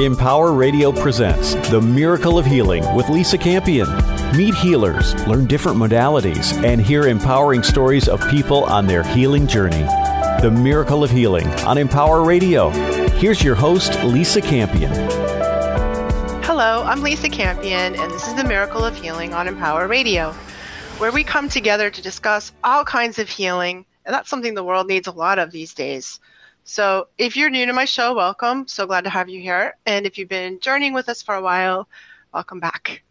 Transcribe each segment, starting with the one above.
Empower Radio presents The Miracle of Healing with Lisa Campion. Meet healers, learn different modalities, and hear empowering stories of people on their healing journey. The Miracle of Healing on Empower Radio. Here's your host, Lisa Campion. Hello, I'm Lisa Campion, and this is The Miracle of Healing on Empower Radio, where we come together to discuss all kinds of healing, and that's something the world needs a lot of these days. So, if you're new to my show, welcome. So glad to have you here. And if you've been journeying with us for a while, welcome back.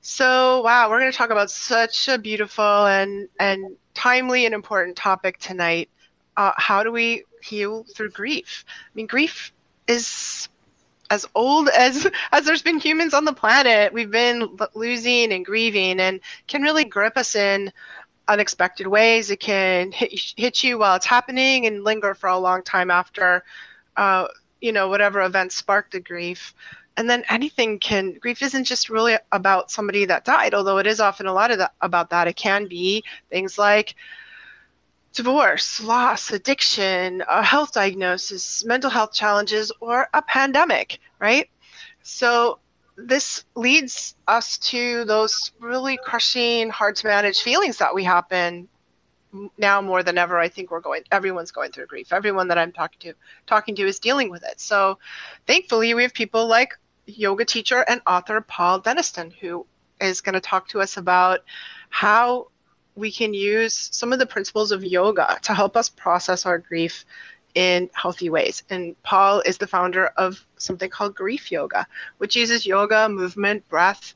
So, wow, we're going to talk about such a beautiful and and timely and important topic tonight. Uh, how do we heal through grief? I mean, grief is as old as as there's been humans on the planet. We've been losing and grieving, and can really grip us in unexpected ways. It can hit, hit you while it's happening and linger for a long time after, uh, you know, whatever event sparked the grief. And then anything can, grief isn't just really about somebody that died, although it is often a lot of that, about that. It can be things like divorce, loss, addiction, a health diagnosis, mental health challenges, or a pandemic, right? So this leads us to those really crushing, hard to manage feelings that we happen now more than ever. I think we're going, everyone's going through grief. Everyone that I'm talking to, talking to is dealing with it. So thankfully, we have people like yoga teacher and author Paul Denniston, who is going to talk to us about how we can use some of the principles of yoga to help us process our grief in healthy ways. And Paul is the founder of something called Grief Yoga, which uses yoga, movement, breath,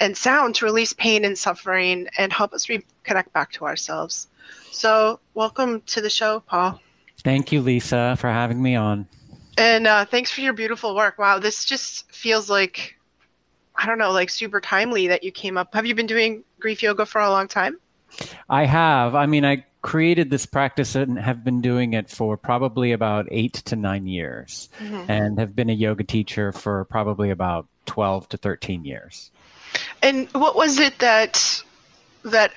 and sound to release pain and suffering and help us reconnect back to ourselves. So, welcome to the show, Paul. Thank you, Lisa, for having me on. And uh, thanks for your beautiful work. Wow, this just feels like, I don't know, like super timely that you came up. Have you been doing grief yoga for a long time? I have. I mean, I created this practice and have been doing it for probably about eight to nine years mm-hmm. and have been a yoga teacher for probably about 12 to 13 years. And what was it that that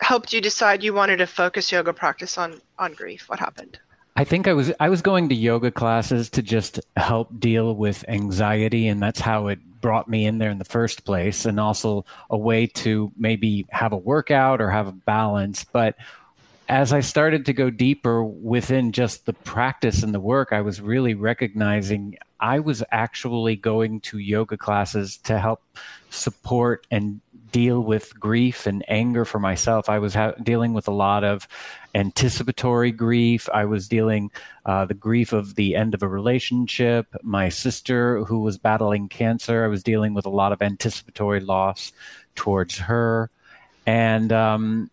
helped you decide you wanted to focus yoga practice on on grief? What happened? I think I was I was going to yoga classes to just help deal with anxiety and that's how it brought me in there in the first place and also a way to maybe have a workout or have a balance. But as I started to go deeper within just the practice and the work, I was really recognizing I was actually going to yoga classes to help support and deal with grief and anger for myself. I was ha- dealing with a lot of anticipatory grief. I was dealing uh, the grief of the end of a relationship. My sister, who was battling cancer, I was dealing with a lot of anticipatory loss towards her, and um,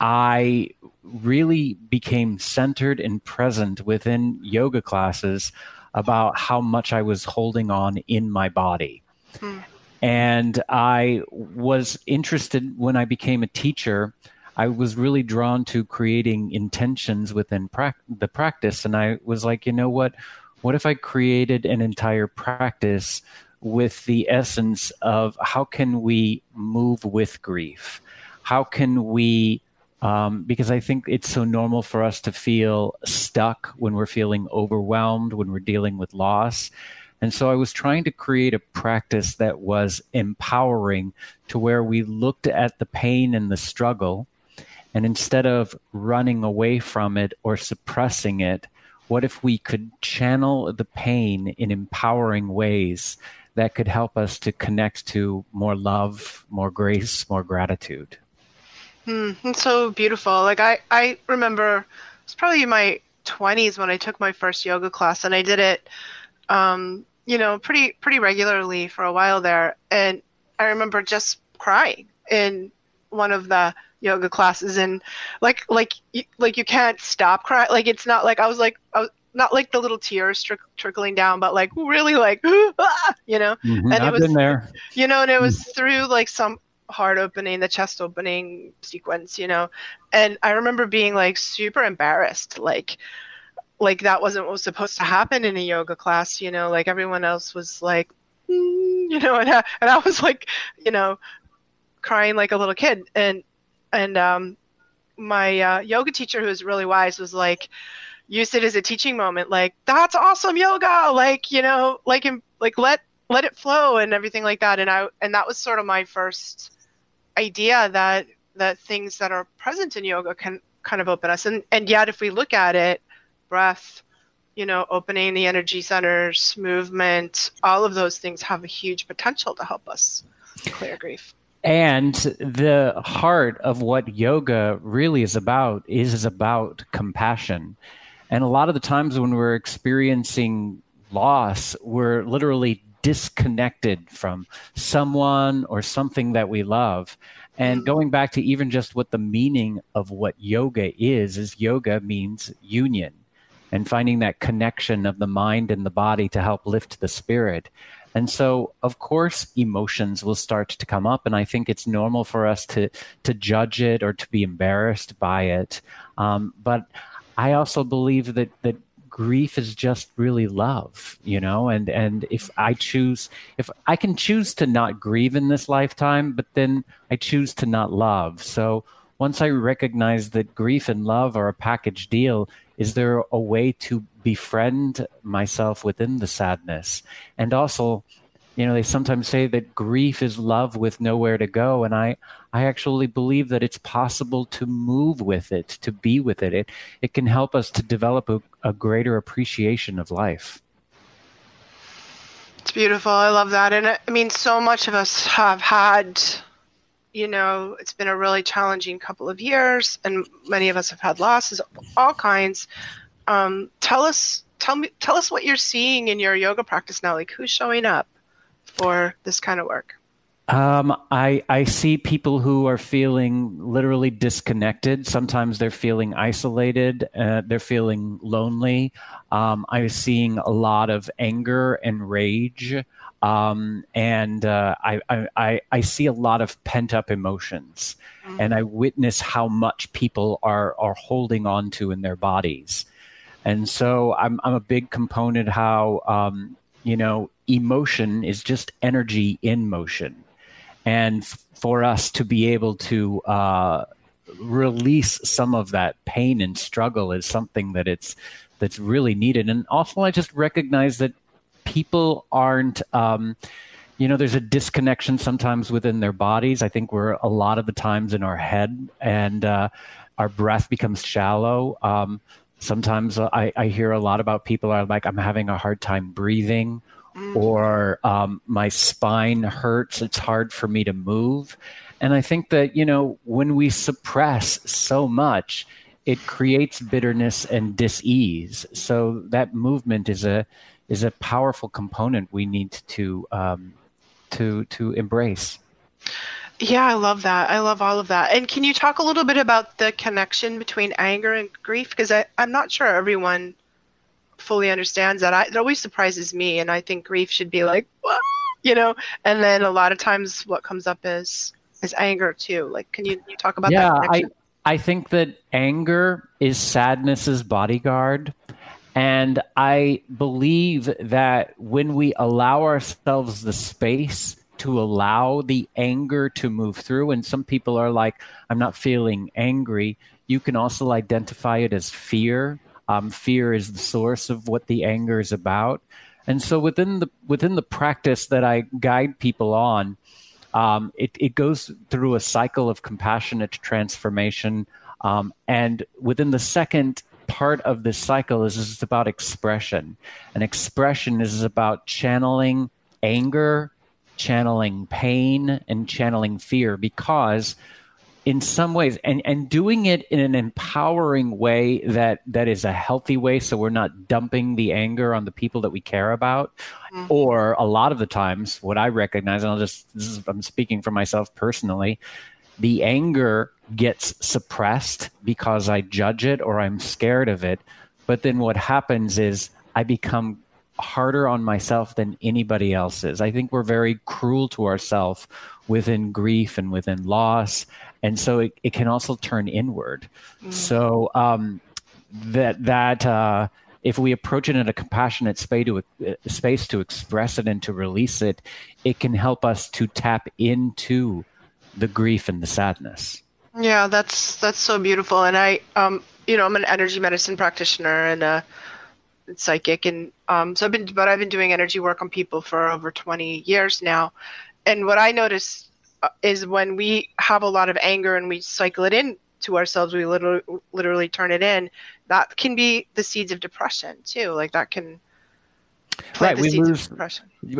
I really became centered and present within yoga classes about how much I was holding on in my body. Hmm. And I was interested when I became a teacher. I was really drawn to creating intentions within pra- the practice. And I was like, you know what? What if I created an entire practice with the essence of how can we move with grief? How can we um, because I think it's so normal for us to feel stuck when we're feeling overwhelmed, when we're dealing with loss. And so I was trying to create a practice that was empowering to where we looked at the pain and the struggle. And instead of running away from it or suppressing it, what if we could channel the pain in empowering ways that could help us to connect to more love, more grace, more gratitude? It's so beautiful. Like I, I remember it's probably my 20s when I took my first yoga class, and I did it um, you know, pretty pretty regularly for a while there. And I remember just crying in one of the yoga classes, and like like like you can't stop crying. Like it's not like I was like I was, not like the little tears tr- trickling down, but like really like ah, you know. Mm-hmm. And I've it was been there. You know, and it was mm. through like some heart opening, the chest opening sequence, you know. And I remember being like super embarrassed, like like that wasn't what was supposed to happen in a yoga class you know like everyone else was like mm, you know and I, and I was like you know crying like a little kid and and um my uh, yoga teacher who was really wise was like used it as a teaching moment like that's awesome yoga like you know like like let let it flow and everything like that and i and that was sort of my first idea that that things that are present in yoga can kind of open us and and yet if we look at it breath, you know, opening the energy centers, movement, all of those things have a huge potential to help us clear grief. And the heart of what yoga really is about is about compassion. And a lot of the times when we're experiencing loss, we're literally disconnected from someone or something that we love. And mm. going back to even just what the meaning of what yoga is, is yoga means union and finding that connection of the mind and the body to help lift the spirit. And so, of course, emotions will start to come up, and I think it's normal for us to to judge it or to be embarrassed by it. Um, but I also believe that that grief is just really love, you know. And and if I choose, if I can choose to not grieve in this lifetime, but then I choose to not love. So once I recognize that grief and love are a package deal, is there a way to befriend myself within the sadness? And also you know they sometimes say that grief is love with nowhere to go and i i actually believe that it's possible to move with it to be with it. It, it can help us to develop a, a greater appreciation of life. It's beautiful. I love that. And uh, i mean so much of us have had you know, it's been a really challenging couple of years, and many of us have had losses, of all kinds. Um, tell us, tell me, tell us what you're seeing in your yoga practice now. Like, who's showing up for this kind of work? Um, I I see people who are feeling literally disconnected. Sometimes they're feeling isolated. Uh, they're feeling lonely. Um, I'm seeing a lot of anger and rage. Um, and uh, I, I, I see a lot of pent up emotions, mm-hmm. and I witness how much people are are holding on to in their bodies, and so I'm I'm a big component how um, you know emotion is just energy in motion, and f- for us to be able to uh, release some of that pain and struggle is something that it's that's really needed, and also I just recognize that people aren't. Um, you know, there's a disconnection sometimes within their bodies. I think we're a lot of the times in our head, and uh, our breath becomes shallow. Um, sometimes I, I, hear a lot about people are like, I'm having a hard time breathing, mm. or um, my spine hurts. It's hard for me to move. And I think that, you know, when we suppress so much, it creates bitterness and dis-ease. So that movement is a is a powerful component we need to um, to to embrace. Yeah, I love that. I love all of that. And can you talk a little bit about the connection between anger and grief? Because I'm not sure everyone fully understands that. I, it always surprises me, and I think grief should be like, you know. And then a lot of times, what comes up is is anger too. Like, can you, you talk about yeah, that? Yeah, I I think that anger is sadness's bodyguard. And I believe that when we allow ourselves the space to allow the anger to move through, and some people are like, I'm not feeling angry, you can also identify it as fear. Um, fear is the source of what the anger is about. And so within the within the practice that I guide people on, um, it, it goes through a cycle of compassionate transformation. Um, and within the second part of this cycle is, is about expression. And expression is about channeling anger, channeling pain, and channeling fear because in some ways and, and doing it in an empowering way that that is a healthy way so we're not dumping the anger on the people that we care about mm-hmm. or a lot of the times what i recognize and i'll just is, i'm speaking for myself personally the anger gets suppressed because i judge it or i'm scared of it but then what happens is i become harder on myself than anybody else is i think we're very cruel to ourselves within grief and within loss and so it, it can also turn inward. Mm. So um, that that uh, if we approach it in a compassionate space to uh, space to express it and to release it, it can help us to tap into the grief and the sadness. Yeah, that's that's so beautiful. And I, um, you know, I'm an energy medicine practitioner and a psychic, and um, so I've been, but I've been doing energy work on people for over 20 years now. And what I notice uh, is when we have a lot of anger and we cycle it in to ourselves we literally literally turn it in that can be the seeds of depression too like that can right we lose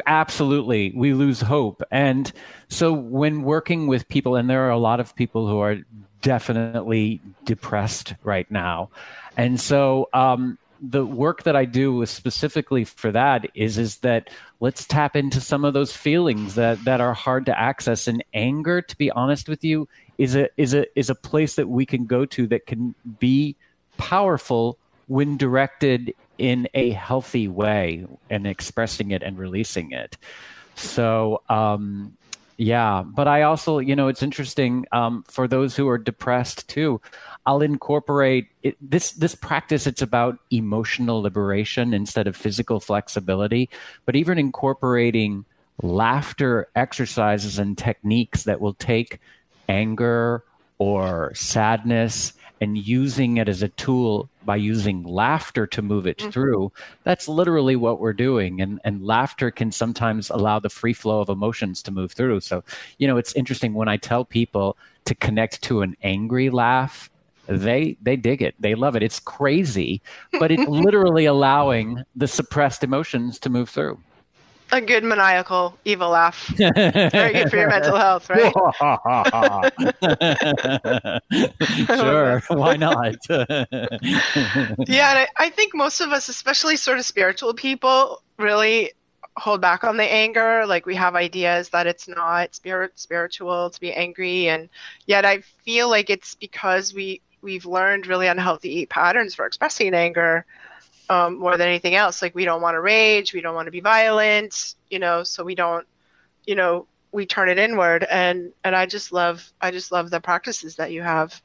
absolutely. We lose hope. And so when working with people and there are a lot of people who are definitely depressed right now. And so um, the work that I do specifically for that is is that let's tap into some of those feelings that that are hard to access. And anger, to be honest with you, is a is a is a place that we can go to that can be powerful when directed in a healthy way and expressing it and releasing it. So um, yeah, but I also, you know, it's interesting um, for those who are depressed too. I'll incorporate it, this this practice. It's about emotional liberation instead of physical flexibility, but even incorporating laughter exercises and techniques that will take anger or sadness and using it as a tool by using laughter to move it mm-hmm. through that's literally what we're doing. And and laughter can sometimes allow the free flow of emotions to move through. So you know it's interesting when i tell people to connect to an angry laugh they they dig it. They love it. It's crazy but it's literally allowing the suppressed emotions to move through a good maniacal evil laugh. Very good for your mental health, right? sure, why not? yeah, I, I think most of us, especially sort of spiritual people, really hold back on the anger. Like we have ideas that it's not spirit spiritual to be angry, and yet I feel like it's because we we've learned really unhealthy patterns for expressing anger um, more than anything else. Like we don't want to rage, we don't want to be violent, you know, so we don't, you know, we turn it inward and and I just love I just love the practices that you have.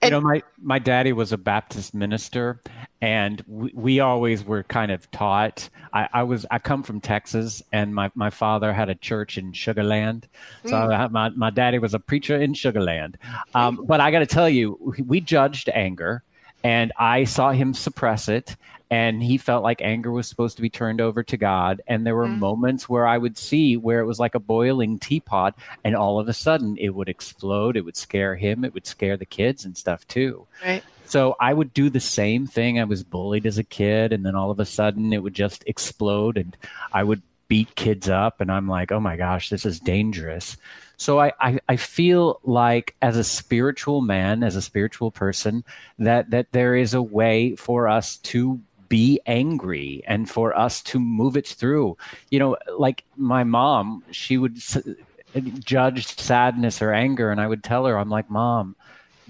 And, you know, my my daddy was a Baptist minister, and we, we always were kind of taught. I, I, was I come from Texas, and my, my father had a church in Sugarland, so mm. I, my my daddy was a preacher in Sugarland. Um, but I got to tell you, we judged anger and I saw him suppress it and he felt like anger was supposed to be turned over to God. And there were mm. moments where I would see where it was like a boiling teapot, and all of a sudden it would explode. It would scare him. It would scare the kids and stuff too. Right. So I would do the same thing. I was bullied as a kid, and then all of a sudden it would just explode, and I would beat kids up. And I'm like, oh my gosh, this is dangerous. So I, I, I, feel like as a spiritual man, as a spiritual person, that that there is a way for us to be angry and for us to move it through. You know, like my mom, she would s- judge sadness or anger, and I would tell her, I'm like, Mom,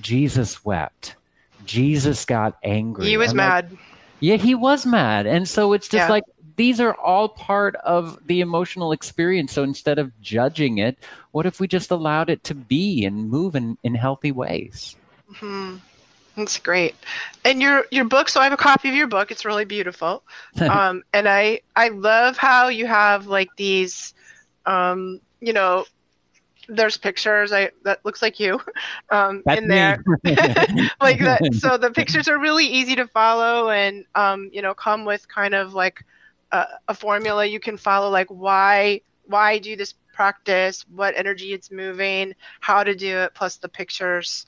Jesus wept. Jesus got angry. He was I'm mad. Like, yeah, he was mad. And so it's just yeah. like these are all part of the emotional experience. So instead of judging it, what if we just allowed it to be and move in, in healthy ways? Mm-hmm. That's great. And your your book. So I have a copy of your book. It's really beautiful. um, and I I love how you have like these, um, you know, there's pictures. I that looks like you, um, in there. like that. So the pictures are really easy to follow, and um, you know, come with kind of like a, a formula you can follow, like why why do this practice, what energy it's moving, how to do it, plus the pictures.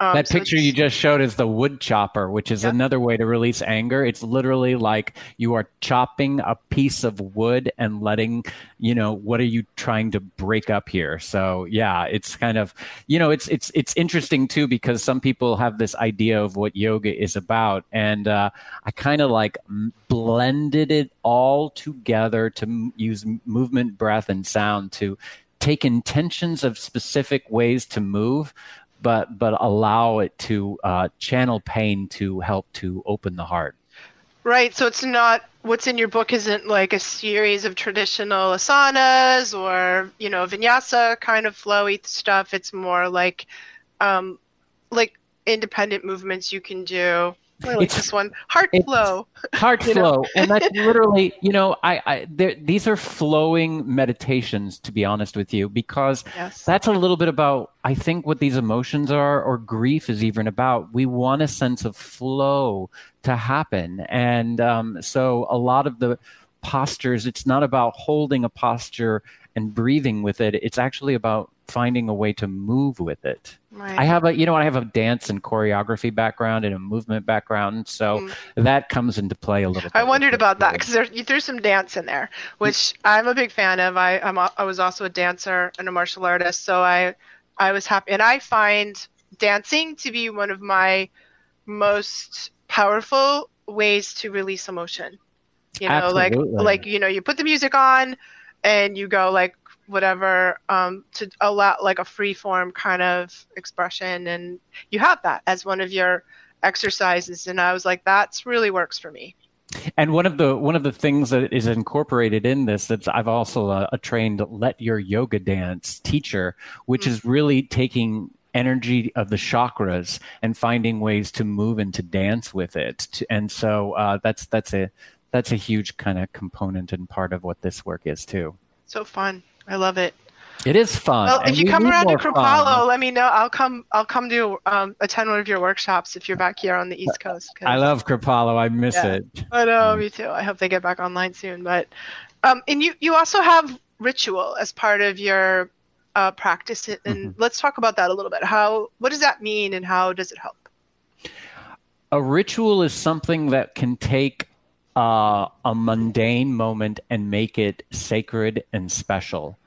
Um, that so picture you just showed is the wood chopper, which is another way to release anger. It's literally like you are chopping a piece of wood and letting, you know, what are you trying to break up here? So yeah, it's kind of, you know, it's it's it's interesting too because some people have this idea of what yoga is about, and uh, I kind of like blended it all together to m- use movement, breath, and sound to take intentions of specific ways to move but but allow it to uh, channel pain to help to open the heart. Right. So it's not what's in your book isn't like a series of traditional asanas or you know vinyasa kind of flowy stuff. It's more like um, like independent movements you can do I like it's, this one. Heart flow. Heart flow. and that's literally, you know, I, I these are flowing meditations, to be honest with you, because yes. that's a little bit about, I think, what these emotions are, or grief is even about. We want a sense of flow to happen. And um, so a lot of the postures, it's not about holding a posture and breathing with it. It's actually about finding a way to move with it. Right. I have a, you know, I have a dance and choreography background and a movement background, so mm. that comes into play a little. Bit. I wondered about that because you threw some dance in there, which I'm a big fan of. I I'm a, I was also a dancer and a martial artist, so I I was happy, and I find dancing to be one of my most powerful ways to release emotion. You know, Absolutely. like like you know, you put the music on and you go like whatever um, to allow like a free form kind of expression and you have that as one of your exercises and i was like that's really works for me and one of the one of the things that is incorporated in this that I've also a, a trained let your yoga dance teacher, which mm-hmm. is really taking energy of the chakras and finding ways to move and to dance with it. And so uh, that's that's a that's a huge kind of component and part of what this work is too. So fun. I love it. It is fun. Well, if you come around to Kripalu, let me know. I'll come. I'll come to um, attend one of your workshops if you're back here on the East Coast. I love Kripalu. I miss yeah. it. I know, um, me too. I hope they get back online soon. But um, and you you also have ritual as part of your uh, practice, and mm-hmm. let's talk about that a little bit. How what does that mean, and how does it help? A ritual is something that can take uh, a mundane moment and make it sacred and special.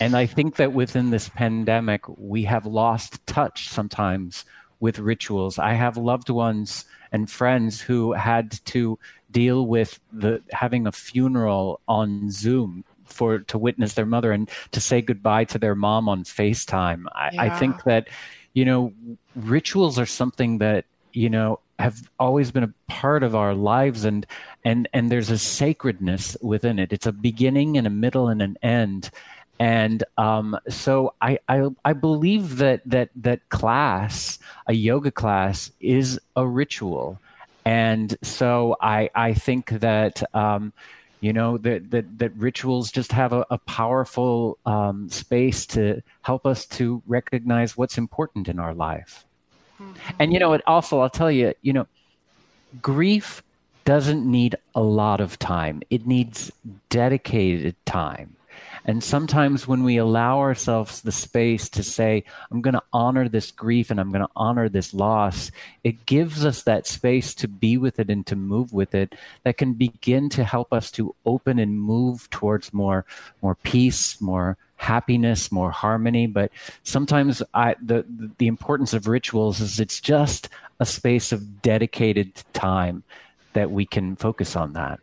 And I think that within this pandemic, we have lost touch sometimes with rituals. I have loved ones and friends who had to deal with the having a funeral on Zoom for to witness their mother and to say goodbye to their mom on FaceTime. I, yeah. I think that you know rituals are something that you know have always been a part of our lives and and and there's a sacredness within it. It's a beginning and a middle and an end. And um, so I, I, I believe that that that class a yoga class is a ritual. And so I I think that um, you know that, that that rituals just have a, a powerful um, space to help us to recognize what's important in our life Mm-hmm. And you know, it also I'll tell you, you know, grief doesn't need a lot of time. It needs dedicated time. And sometimes when we allow ourselves the space to say, I'm going to honor this grief and I'm going to honor this loss, it gives us that space to be with it and to move with it that can begin to help us to open and move towards more, more peace, more happiness, more harmony. But sometimes I, the, the importance of rituals is it's just a space of dedicated time that we can focus on that.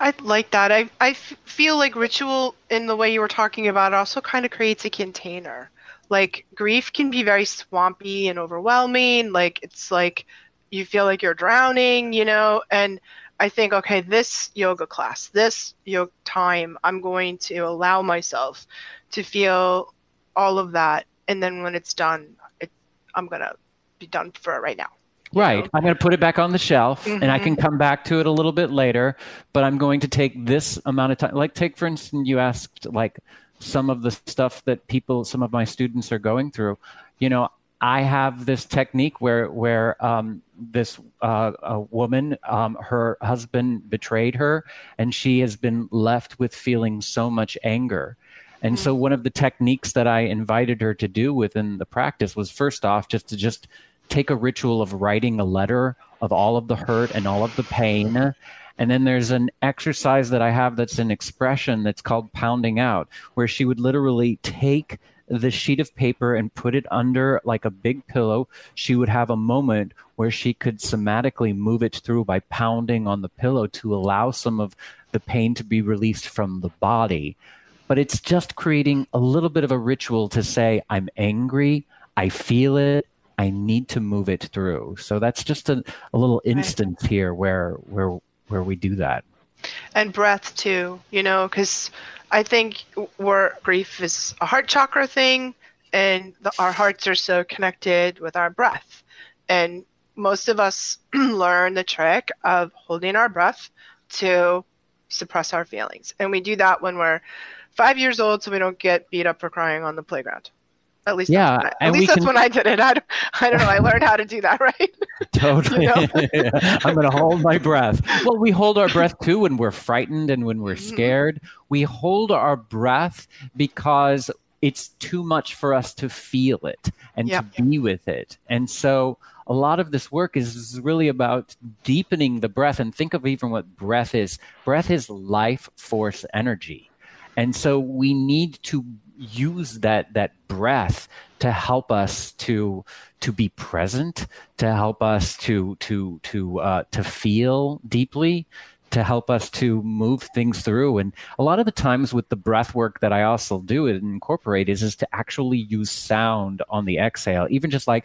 I like that. I I feel like ritual in the way you were talking about also kind of creates a container. Like grief can be very swampy and overwhelming. Like it's like you feel like you're drowning, you know, and I think, okay, this yoga class, this yoga time, I'm going to allow myself to feel all of that. And then when it's done, it, I'm going to be done for it right now. Right. Know? I'm going to put it back on the shelf mm-hmm. and I can mm-hmm. come back to it a little bit later, but I'm going to take this amount of time. Like, take, for instance, you asked, like, some of the stuff that people, some of my students are going through. You know, I have this technique where where um, this uh, a woman, um, her husband betrayed her, and she has been left with feeling so much anger. And so, one of the techniques that I invited her to do within the practice was first off just to just take a ritual of writing a letter of all of the hurt and all of the pain. And then there's an exercise that I have that's an expression that's called pounding out, where she would literally take the sheet of paper and put it under like a big pillow. She would have a moment where she could somatically move it through by pounding on the pillow to allow some of the pain to be released from the body but it's just creating a little bit of a ritual to say, I'm angry, I feel it, I need to move it through. So that's just a, a little instance right. here where where where we do that. And breath too, you know, because I think where grief is a heart chakra thing, and the, our hearts are so connected with our breath. And most of us learn the trick of holding our breath to suppress our feelings. And we do that when we're five years old so we don't get beat up for crying on the playground. At least, yeah, that's at least that's can... when I did it. I don't, I don't know. I learned how to do that, right? Totally. I'm going to hold my breath. Well, we hold our breath too when we're frightened and when we're scared. We hold our breath because it's too much for us to feel it and yep. to be with it. And so a lot of this work is really about deepening the breath and think of even what breath is. Breath is life force energy. And so we need to use that that breath to help us to to be present, to help us to to to uh, to feel deeply, to help us to move things through. And a lot of the times with the breath work that I also do and incorporate is is to actually use sound on the exhale, even just like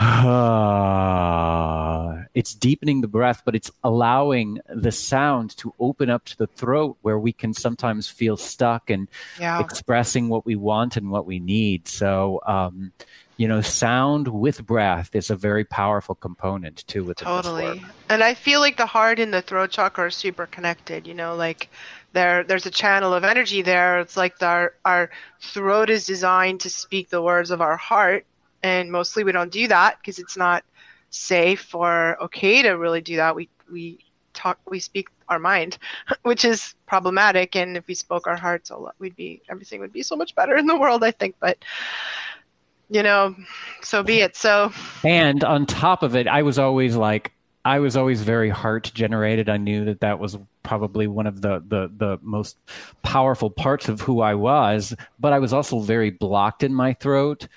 it's deepening the breath, but it's allowing the sound to open up to the throat where we can sometimes feel stuck and yeah. expressing what we want and what we need. So, um, you know, sound with breath is a very powerful component too. With totally, and I feel like the heart and the throat chakra are super connected. You know, like there there's a channel of energy there. It's like our our throat is designed to speak the words of our heart and mostly we don't do that because it's not safe or okay to really do that. We we talk we speak our mind, which is problematic. And if we spoke our hearts, a lot, we'd be everything would be so much better in the world. I think, but you know, so be it. So. And on top of it, I was always like. I was always very heart generated. I knew that that was probably one of the, the, the most powerful parts of who I was, but I was also very blocked in my throat.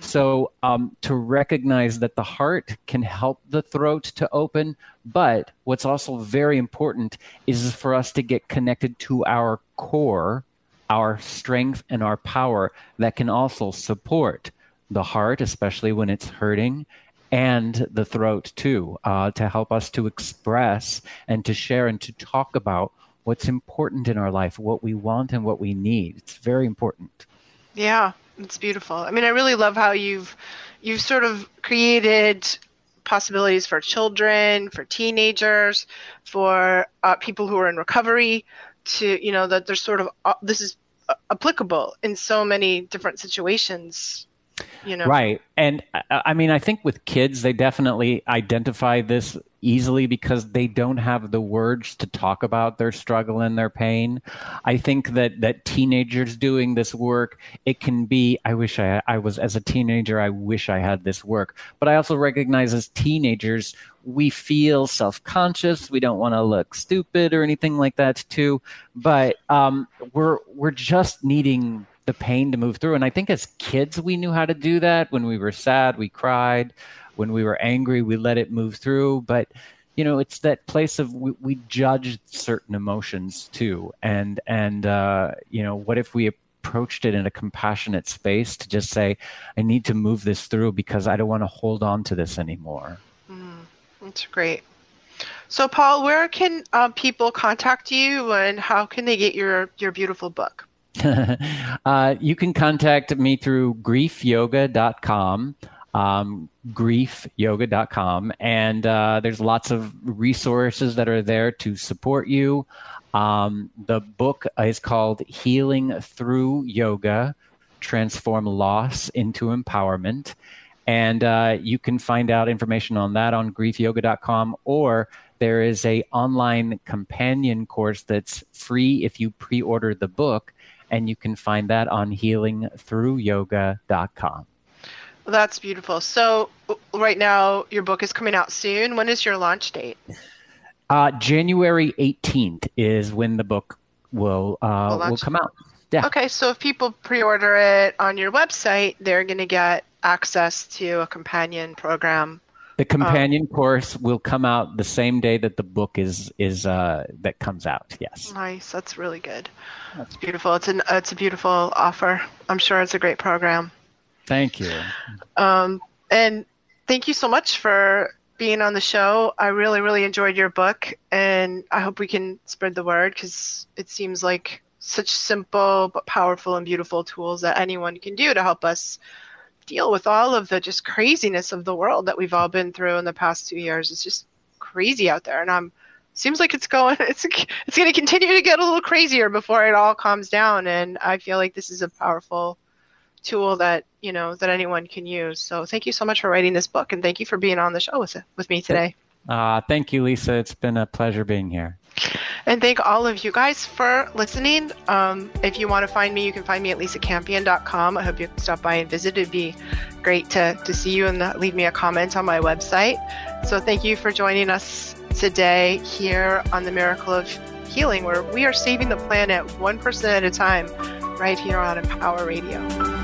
So, um, to recognize that the heart can help the throat to open, but what's also very important is for us to get connected to our core, our strength, and our power that can also support the heart, especially when it's hurting, and the throat too, uh, to help us to express and to share and to talk about what's important in our life, what we want and what we need. It's very important. Yeah, it's beautiful. I mean, I really love how you've you've sort of created possibilities for children, for teenagers, for uh, people who are in recovery. To you know that there's sort of uh, this is uh, applicable in so many different situations you know? Right. And i mean i think with kids they definitely identify this easily because they don't have the words to talk about their struggle and their pain. I think that that teenagers doing this work it can be i wish i i was as a teenager i wish i had this work. But i also recognize as teenagers we feel self-conscious. We don't want to look stupid or anything like that too. But um, we're we're just needing the pain to move through. And I think as kids, we knew how to do that. When we were sad, we cried. When we were angry, we let it move through. But you know, it's that place of we, we judge certain emotions too. And and uh, you know, what if we approached it in a compassionate space to just say, I need to move this through because I don't want to hold on to this anymore. Mm, that's great. So, Paul, where can uh, people contact you, and how can they get your your beautiful book? uh, you can contact me through griefyoga.com. Um, griefyoga.com. And uh, there's lots of resources that are there to support you. Um, the book is called Healing Through Yoga Transform Loss into Empowerment. And uh, you can find out information on that on griefyoga.com or there is a online companion course that's free if you pre-order the book and you can find that on healingthroughyoga.com. That's beautiful. So, right now, your book is coming out soon. When is your launch date? Uh, January 18th is when the book will uh, will, will come out. Yeah. Okay, so if people pre-order it on your website, they're going to get access to a companion program. The companion um, course will come out the same day that the book is is uh, that comes out. Yes. Nice. That's really good. That's beautiful. It's an it's a beautiful offer. I'm sure it's a great program. Thank you. Um, and thank you so much for being on the show. I really, really enjoyed your book, and I hope we can spread the word because it seems like such simple but powerful and beautiful tools that anyone can do to help us deal with all of the just craziness of the world that we've all been through in the past two years. It's just crazy out there, and I'm seems like it's going it's it's going to continue to get a little crazier before it all calms down. And I feel like this is a powerful tool that you know that anyone can use. So thank you so much for writing this book, and thank you for being on the show with with me today. Uh, thank you, Lisa. It's been a pleasure being here. And thank all of you guys for listening. Um, if you want to find me, you can find me at lisacampion.com. I hope you stop by and visit. It'd be great to, to see you and leave me a comment on my website. So thank you for joining us today here on the Miracle of Healing, where we are saving the planet one person at a time right here on Empower Radio.